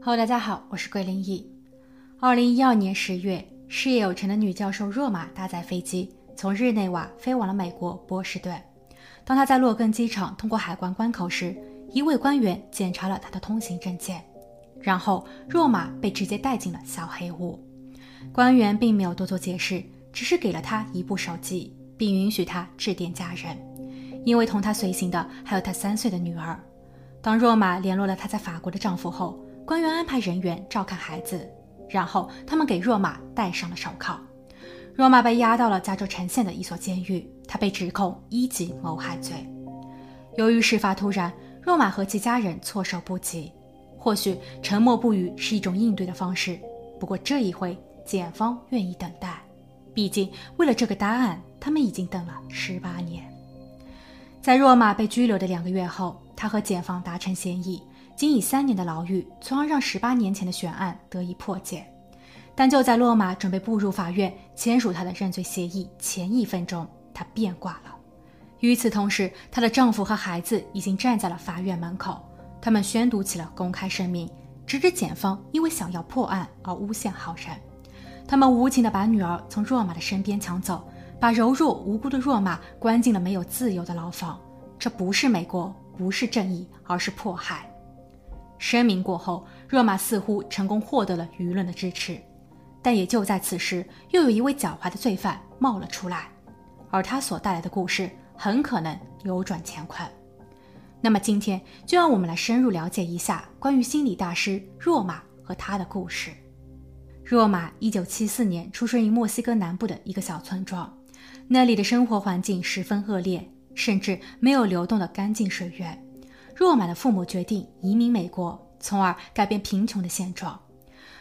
Hello，大家好，我是桂林逸。二零一二年十月，事业有成的女教授若玛搭载飞机从日内瓦飞往了美国波士顿。当她在洛根机场通过海关关口时，一位官员检查了她的通行证件，然后若玛被直接带进了小黑屋。官员并没有多做解释，只是给了她一部手机，并允许她致电家人，因为同她随行的还有她三岁的女儿。当若玛联络了她在法国的丈夫后，官员安排人员照看孩子，然后他们给若玛戴上了手铐。若玛被押到了加州城县的一所监狱，她被指控一级谋害罪。由于事发突然，若玛和其家人措手不及。或许沉默不语是一种应对的方式，不过这一回，检方愿意等待。毕竟，为了这个答案，他们已经等了十八年。在若玛被拘留的两个月后，他和检方达成协议。仅以三年的牢狱，从而让十八年前的悬案得以破解。但就在洛玛准备步入法院签署她的认罪协议前一分钟，她变卦了。与此同时，她的丈夫和孩子已经站在了法院门口，他们宣读起了公开声明，直指检方因为想要破案而诬陷好人。他们无情地把女儿从若玛的身边抢走，把柔弱无辜的若玛关进了没有自由的牢房。这不是美国，不是正义，而是迫害。声明过后，若玛似乎成功获得了舆论的支持，但也就在此时，又有一位狡猾的罪犯冒了出来，而他所带来的故事很可能扭转乾坤。那么今天就让我们来深入了解一下关于心理大师若玛和他的故事。若玛一九七四年出生于墨西哥南部的一个小村庄，那里的生活环境十分恶劣，甚至没有流动的干净水源。若玛的父母决定移民美国，从而改变贫穷的现状。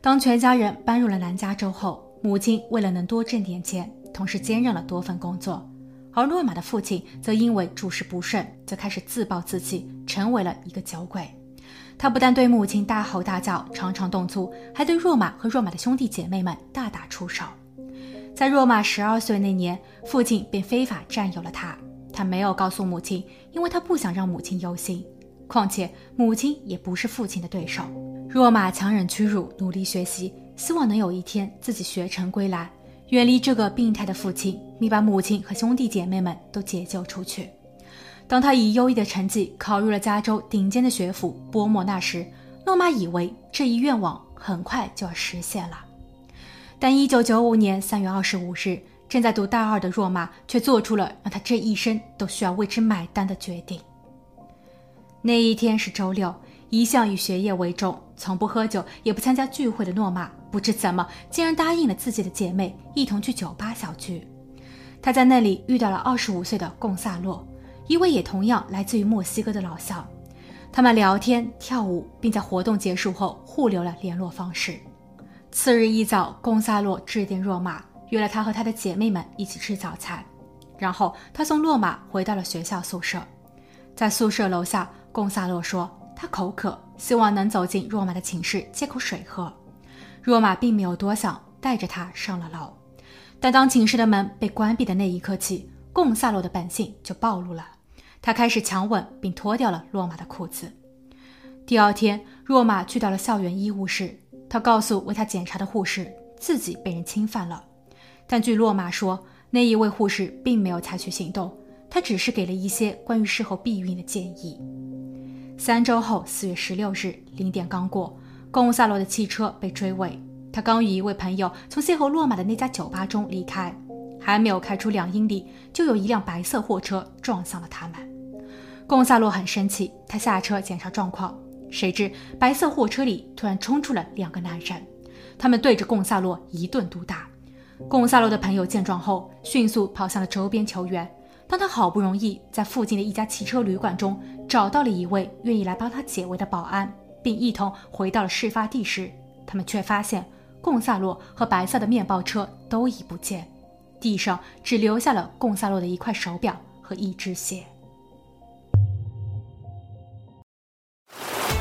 当全家人搬入了南加州后，母亲为了能多挣点钱，同时兼任了多份工作。而若玛的父亲则因为诸事不顺，就开始自暴自弃，成为了一个酒鬼。他不但对母亲大吼大叫，常常动粗，还对若玛和若玛的兄弟姐妹们大打出手。在若玛十二岁那年，父亲便非法占有了她。他没有告诉母亲，因为他不想让母亲忧心。况且母亲也不是父亲的对手。若玛强忍屈辱，努力学习，希望能有一天自己学成归来，远离这个病态的父亲，并把母亲和兄弟姐妹们都解救出去。当他以优异的成绩考入了加州顶尖的学府波莫纳时，诺玛以为这一愿望很快就要实现了。但1995年3月25日，正在读大二的若玛却做出了让他这一生都需要为之买单的决定。那一天是周六，一向以学业为重、从不喝酒也不参加聚会的诺玛，不知怎么竟然答应了自己的姐妹一同去酒吧小聚。他在那里遇到了二十五岁的贡萨洛，一位也同样来自于墨西哥的老乡。他们聊天、跳舞，并在活动结束后互留了联络方式。次日一早，贡萨洛致电若玛，约了他和他的姐妹们一起吃早餐。然后他送洛玛回到了学校宿舍，在宿舍楼下。贡萨洛说：“他口渴，希望能走进若玛的寝室接口水喝。”若玛并没有多想，带着他上了楼。但当寝室的门被关闭的那一刻起，贡萨洛的本性就暴露了。他开始强吻并脱掉了若玛的裤子。第二天，若玛去到了校园医务室，他告诉为他检查的护士自己被人侵犯了。但据若玛说，那一位护士并没有采取行动，他只是给了一些关于事后避孕的建议。三周后，四月十六日零点刚过，贡萨罗的汽车被追尾。他刚与一位朋友从邂逅落马的那家酒吧中离开，还没有开出两英里，就有一辆白色货车撞向了他们。贡萨罗很生气，他下车检查状况，谁知白色货车里突然冲出了两个男人，他们对着贡萨罗一顿毒打。贡萨罗的朋友见状后，迅速跑向了周边求援。当他好不容易在附近的一家汽车旅馆中找到了一位愿意来帮他解围的保安，并一同回到了事发地时，他们却发现贡萨洛和白色的面包车都已不见，地上只留下了贡萨洛的一块手表和一只鞋。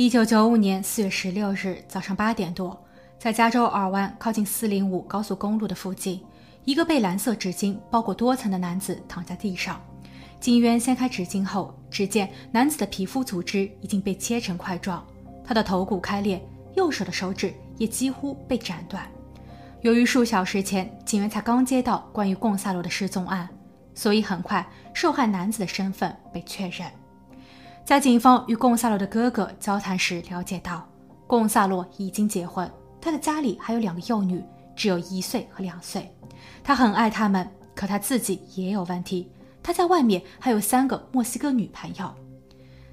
一九九五年四月十六日早上八点多，在加州尔湾靠近四零五高速公路的附近，一个被蓝色纸巾包裹多层的男子躺在地上。警员掀开纸巾后，只见男子的皮肤组织已经被切成块状，他的头骨开裂，右手的手指也几乎被斩断。由于数小时前警员才刚接到关于贡萨罗的失踪案，所以很快受害男子的身份被确认。在警方与贡萨洛的哥哥交谈时，了解到贡萨洛已经结婚，他的家里还有两个幼女，只有一岁和两岁。他很爱他们，可他自己也有问题。他在外面还有三个墨西哥女朋友，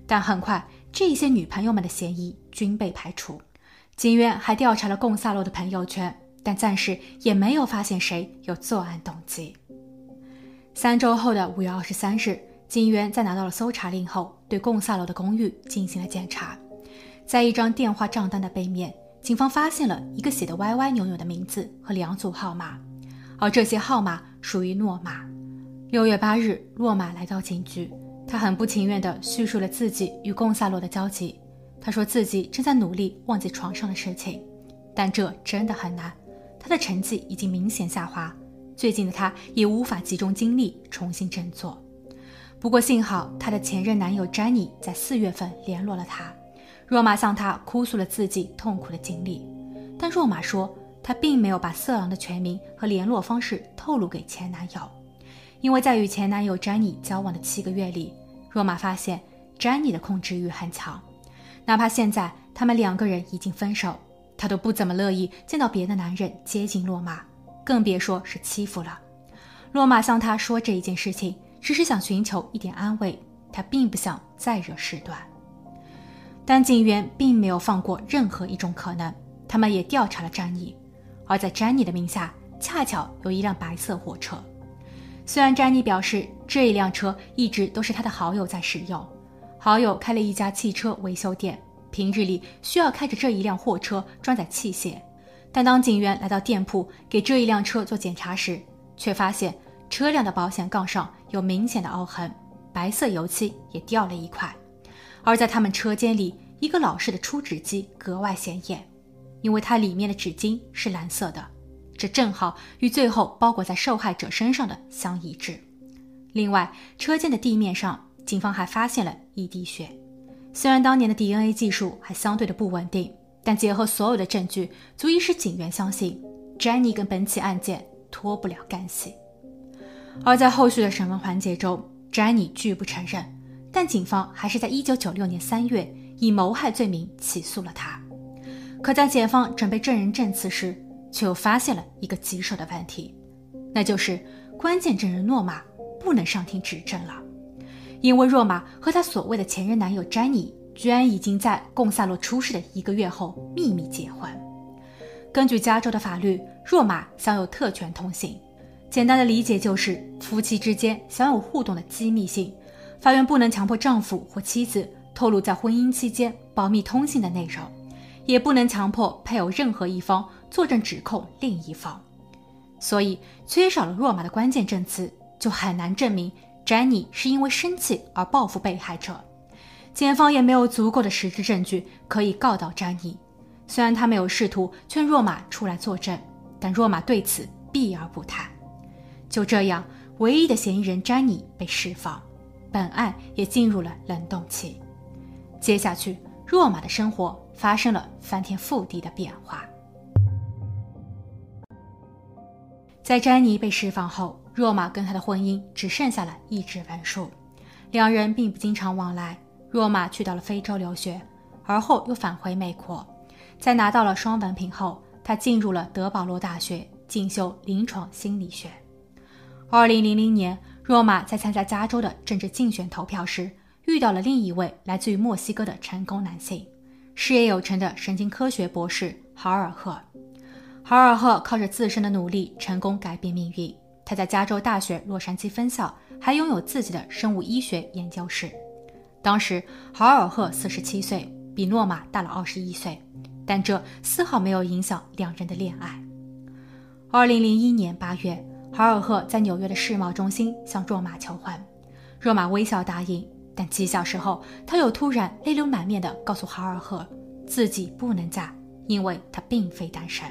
但很快这些女朋友们的嫌疑均被排除。警员还调查了贡萨洛的朋友圈，但暂时也没有发现谁有作案动机。三周后的五月二十三日。警员在拿到了搜查令后，对贡萨罗的公寓进行了检查。在一张电话账单的背面，警方发现了一个写的歪歪扭扭的名字和两组号码，而这些号码属于诺玛。六月八日，诺玛来到警局，他很不情愿地叙述了自己与贡萨罗的交集。他说自己正在努力忘记床上的事情，但这真的很难。他的成绩已经明显下滑，最近的他也无法集中精力重新振作。不过幸好，她的前任男友詹妮在四月份联络了她。若玛向他哭诉了自己痛苦的经历，但若玛说她并没有把色狼的全名和联络方式透露给前男友，因为在与前男友詹妮交往的七个月里，若玛发现詹妮的控制欲很强，哪怕现在他们两个人已经分手，她都不怎么乐意见到别的男人接近若玛，更别说是欺负了。洛玛向他说这一件事情。只是想寻求一点安慰，他并不想再惹事端。但警员并没有放过任何一种可能，他们也调查了詹妮，而在詹妮的名下恰巧有一辆白色货车。虽然詹妮表示这一辆车一直都是他的好友在使用，好友开了一家汽车维修店，平日里需要开着这一辆货车装载器械，但当警员来到店铺给这一辆车做检查时，却发现。车辆的保险杠上有明显的凹痕，白色油漆也掉了一块。而在他们车间里，一个老式的出纸机格外显眼，因为它里面的纸巾是蓝色的，这正好与最后包裹在受害者身上的相一致。另外，车间的地面上，警方还发现了一滴血。虽然当年的 DNA 技术还相对的不稳定，但结合所有的证据，足以使警员相信，Jenny 跟本起案件脱不了干系。而在后续的审问环节中，詹妮拒不承认，但警方还是在1996年3月以谋害罪名起诉了他。可在检方准备证人证词时，却又发现了一个棘手的问题，那就是关键证人诺玛不能上庭指证了，因为诺玛和他所谓的前任男友詹妮居然已经在贡萨洛出事的一个月后秘密结婚。根据加州的法律，诺玛享有特权通行。简单的理解就是，夫妻之间享有互动的机密性，法院不能强迫丈夫或妻子透露在婚姻期间保密通信的内容，也不能强迫配偶任何一方作证指控另一方。所以，缺少了若玛的关键证词，就很难证明詹妮是因为生气而报复被害者。检方也没有足够的实质证据可以告到詹妮。虽然他没有试图劝若玛出来作证，但若玛对此避而不谈。就这样，唯一的嫌疑人詹妮被释放，本案也进入了冷冻期。接下去，若玛的生活发生了翻天覆地的变化。在詹妮被释放后，若玛跟他的婚姻只剩下了一纸文书，两人并不经常往来。若玛去到了非洲留学，而后又返回美国。在拿到了双文凭后，他进入了德保罗大学进修临床心理学。二零零零年，若玛在参加加州的政治竞选投票时，遇到了另一位来自于墨西哥的成功男性。事业有成的神经科学博士豪尔赫。豪尔赫靠着自身的努力，成功改变命运。他在加州大学洛杉矶分校还拥有自己的生物医学研究室。当时豪尔赫四十七岁，比诺玛大了二十一岁，但这丝毫没有影响两人的恋爱。二零零一年八月，豪尔赫在纽约的世贸中心向若玛求婚，若玛微笑答应。但几小时后，他又突然泪流满面地告诉豪尔赫，自己不能嫁，因为他并非单身。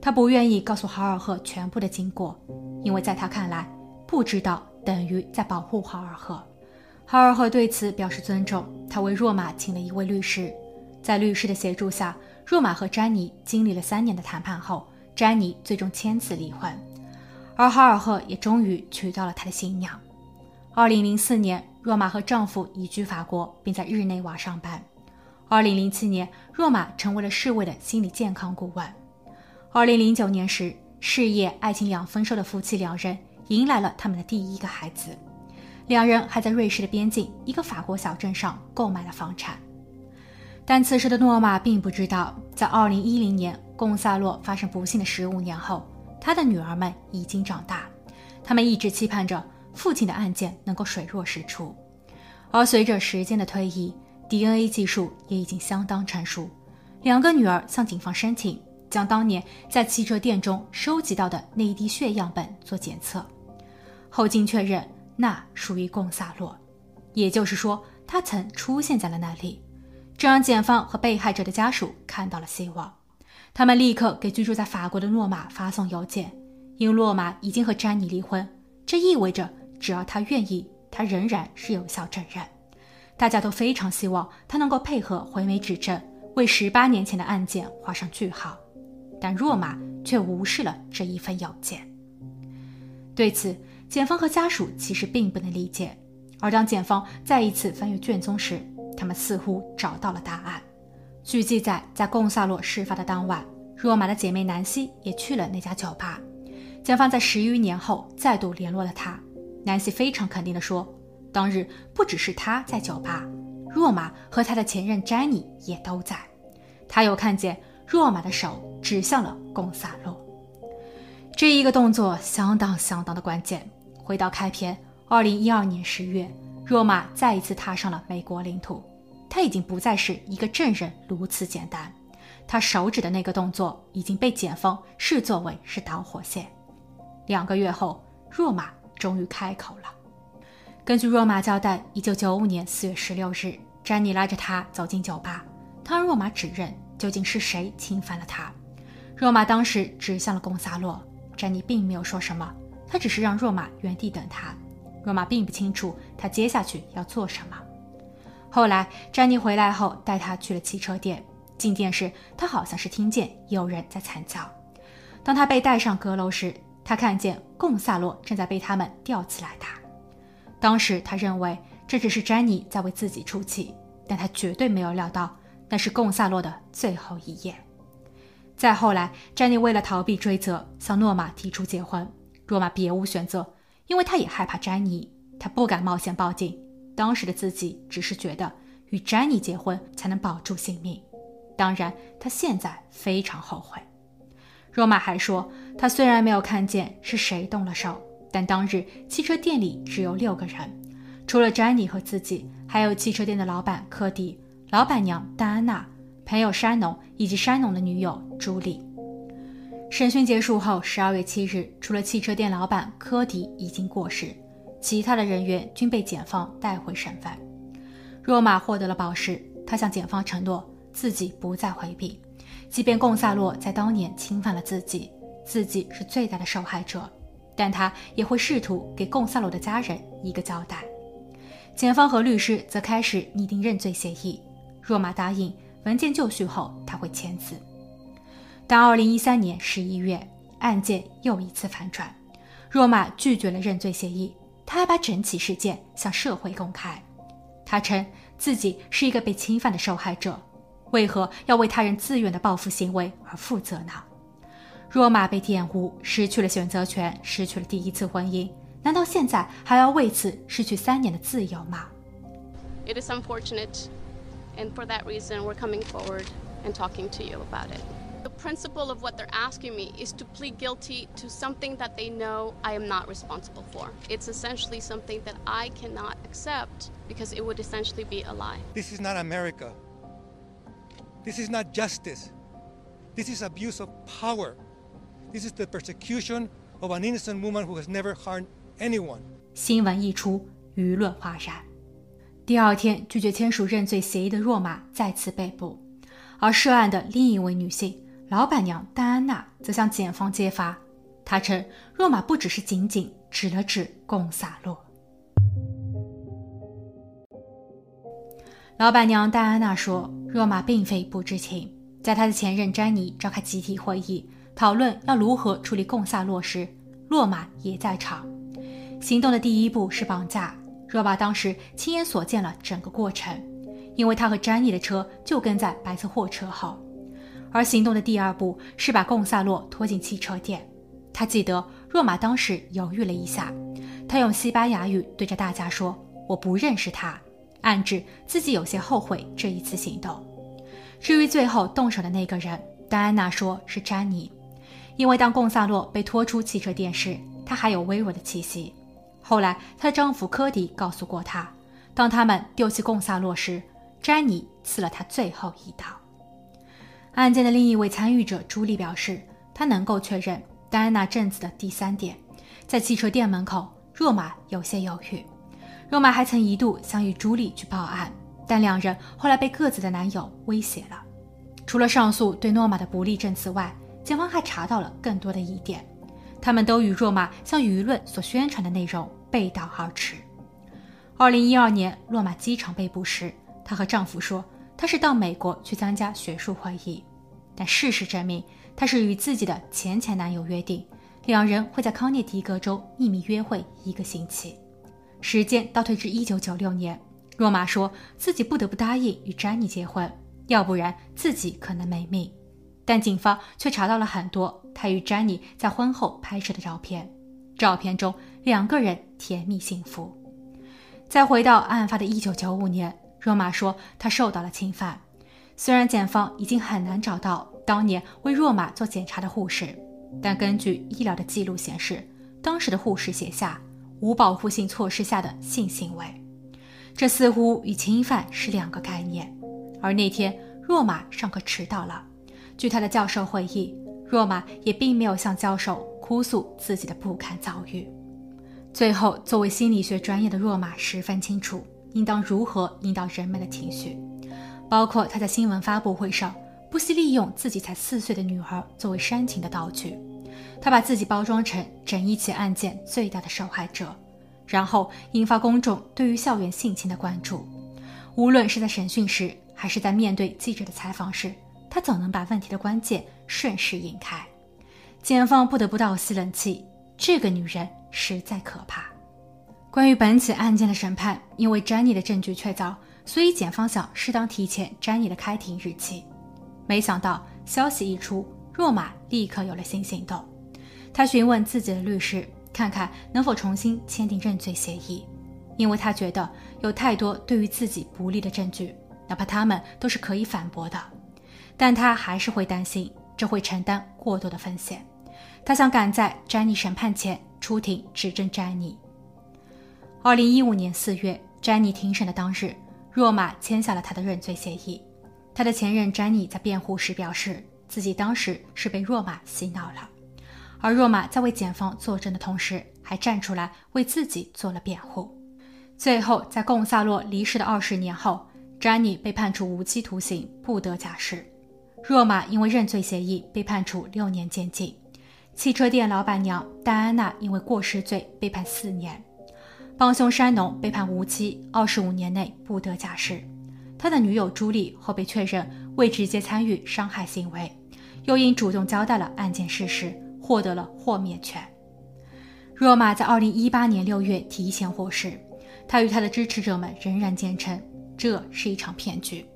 他不愿意告诉豪尔赫全部的经过，因为在他看来，不知道等于在保护豪尔赫。豪尔赫对此表示尊重，他为若玛请了一位律师，在律师的协助下，若玛和詹妮经历了三年的谈判后，詹妮最终签字离婚，而哈尔赫也终于娶到了他的新娘。二零零四年，若玛和丈夫移居法国，并在日内瓦上班。二零零七年，若玛成为了世卫的心理健康顾问。二零零九年时，事业、爱情两丰收的夫妻两人迎来了他们的第一个孩子。两人还在瑞士的边境一个法国小镇上购买了房产。但此时的诺玛并不知道，在二零一零年贡萨洛发生不幸的十五年后，他的女儿们已经长大，他们一直期盼着父亲的案件能够水落石出。而随着时间的推移，DNA 技术也已经相当成熟，两个女儿向警方申请。将当年在汽车店中收集到的那一滴血样本做检测，后经确认那属于贡萨洛，也就是说他曾出现在了那里。这让检方和被害者的家属看到了希望，他们立刻给居住在法国的诺玛发送邮件，因诺玛已经和詹妮离婚，这意味着只要他愿意，他仍然是有效证人。大家都非常希望他能够配合回美指证，为十八年前的案件画上句号。但若玛却无视了这一份邮件。对此，检方和家属其实并不能理解。而当检方再一次翻阅卷宗时，他们似乎找到了答案。据记载，在贡萨洛事发的当晚，若玛的姐妹南希也去了那家酒吧。检方在十余年后再度联络了她，南希非常肯定地说，当日不只是她在酒吧，若玛和她的前任詹妮也都在。她又看见。若玛的手指向了贡萨洛，这一个动作相当相当的关键。回到开篇，二零一二年十月，若玛再一次踏上了美国领土，他已经不再是一个证人如此简单。他手指的那个动作已经被检方视作为是导火线。两个月后，若玛终于开口了。根据若玛交代，一九九五年四月十六日，詹妮拉着他走进酒吧，他让若玛指认。究竟是谁侵犯了他？若玛当时指向了贡萨洛，詹妮并没有说什么，他只是让若玛原地等他。若玛并不清楚他接下去要做什么。后来，詹妮回来后带他去了汽车店。进店时，他好像是听见有人在惨叫。当他被带上阁楼时，他看见贡萨洛正在被他们吊起来打。当时他认为这只是詹妮在为自己出气，但他绝对没有料到。那是贡萨洛的最后一夜。再后来，詹妮为了逃避追责，向诺玛提出结婚。诺玛别无选择，因为他也害怕詹妮，他不敢冒险报警。当时的自己只是觉得与詹妮结婚才能保住性命。当然，他现在非常后悔。若玛还说，他虽然没有看见是谁动了手，但当日汽车店里只有六个人，除了詹妮和自己，还有汽车店的老板科迪。老板娘戴安娜、朋友山农以及山农的女友朱莉。审讯结束后，十二月七日，除了汽车店老板科迪已经过世，其他的人员均被检方带回审犯。若玛获得了保释，他向检方承诺自己不再回避，即便贡萨洛在当年侵犯了自己，自己是最大的受害者，但他也会试图给贡萨洛的家人一个交代。检方和律师则开始拟定认罪协议。若玛答应文件就绪后，他会签字。但二零一三年十一月，案件又一次反转，若玛拒绝了认罪协议，他还把整起事件向社会公开。他称自己是一个被侵犯的受害者，为何要为他人自愿的报复行为而负责呢？若玛被玷污，失去了选择权，失去了第一次婚姻，难道现在还要为此失去三年的自由吗？It is unfortunate. and for that reason, we're coming forward and talking to you about it. The principle of what they're asking me is to plead guilty to something that they know I am not responsible for. It's essentially something that I cannot accept because it would essentially be a lie. This is not America. This is not justice. This is abuse of power. This is the persecution of an innocent woman who has never harmed anyone. 新闻一出，舆论哗然。第二天，拒绝签署认罪协议的若玛再次被捕，而涉案的另一位女性 老板娘戴安娜则向检方揭发，她称若玛不只是仅仅指了指贡萨洛。老板娘戴安娜说，若玛并非不知情，在她的前任詹妮召开集体会议讨论要如何处理贡萨洛时，若玛也在场。行动的第一步是绑架。若玛当时亲眼所见了整个过程，因为他和詹妮的车就跟在白色货车后。而行动的第二步是把贡萨洛拖进汽车店。他记得若玛当时犹豫了一下，他用西班牙语对着大家说：“我不认识他”，暗指自己有些后悔这一次行动。至于最后动手的那个人，戴安娜说是詹妮，因为当贡萨洛被拖出汽车店时，他还有微弱的气息。后来，她的丈夫科迪告诉过她，当他们丢弃贡萨洛时，詹妮刺了他最后一刀。案件的另一位参与者朱莉表示，她能够确认戴安娜证词的第三点：在汽车店门口，若玛有些犹豫。若玛还曾一度想与朱莉去报案，但两人后来被各自的男友威胁了。除了上述对诺玛的不利证词外，警方还查到了更多的疑点。他们都与若玛向舆论所宣传的内容背道而驰。二零一二年，洛马机场被捕时，她和丈夫说她是到美国去参加学术会议，但事实证明，她是与自己的前前男友约定，两人会在康涅狄格州秘密约会一个星期。时间倒退至一九九六年，若玛说自己不得不答应与詹妮结婚，要不然自己可能没命。但警方却查到了很多他与詹妮在婚后拍摄的照片，照片中两个人甜蜜幸福。再回到案发的一九九五年，若玛说她受到了侵犯。虽然检方已经很难找到当年为若玛做检查的护士，但根据医疗的记录显示，当时的护士写下无保护性措施下的性行为，这似乎与侵犯是两个概念。而那天若玛上课迟到了。据他的教授回忆，若玛也并没有向教授哭诉自己的不堪遭遇。最后，作为心理学专业的若玛十分清楚应当如何引导人们的情绪，包括他在新闻发布会上不惜利用自己才四岁的女儿作为煽情的道具。他把自己包装成整一起案件最大的受害者，然后引发公众对于校园性侵的关注。无论是在审讯时，还是在面对记者的采访时。他总能把问题的关键顺势引开，检方不得不倒吸冷气。这个女人实在可怕。关于本起案件的审判，因为詹妮的证据确凿，所以检方想适当提前詹妮的开庭日期。没想到消息一出，若玛立刻有了新行动。他询问自己的律师，看看能否重新签订认罪协议，因为他觉得有太多对于自己不利的证据，哪怕他们都是可以反驳的。但他还是会担心，这会承担过多的风险。他想赶在詹妮审判前出庭指证詹妮。二零一五年四月，詹妮庭审的当日，若玛签下了他的认罪协议。他的前任詹妮在辩护时表示，自己当时是被若玛洗脑了。而若玛在为检方作证的同时，还站出来为自己做了辩护。最后，在贡萨洛离世的二十年后，詹妮被判处无期徒刑，不得假释。若玛因为认罪协议被判处六年监禁，汽车店老板娘戴安娜因为过失罪被判四年，帮凶山农被判无期，二十五年内不得假释。他的女友朱莉后被确认未直接参与伤害行为，又因主动交代了案件事实，获得了豁免权。若玛在二零一八年六月提前获释，他与他的支持者们仍然坚称这是一场骗局。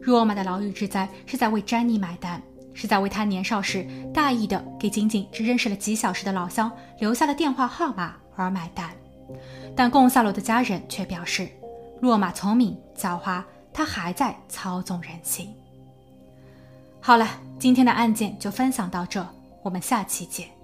若玛的牢狱之灾是在为詹妮买单，是在为他年少时大意的给仅仅只认识了几小时的老乡留下了电话号码而买单。但贡萨罗的家人却表示，洛玛聪明狡猾，他还在操纵人心。好了，今天的案件就分享到这，我们下期见。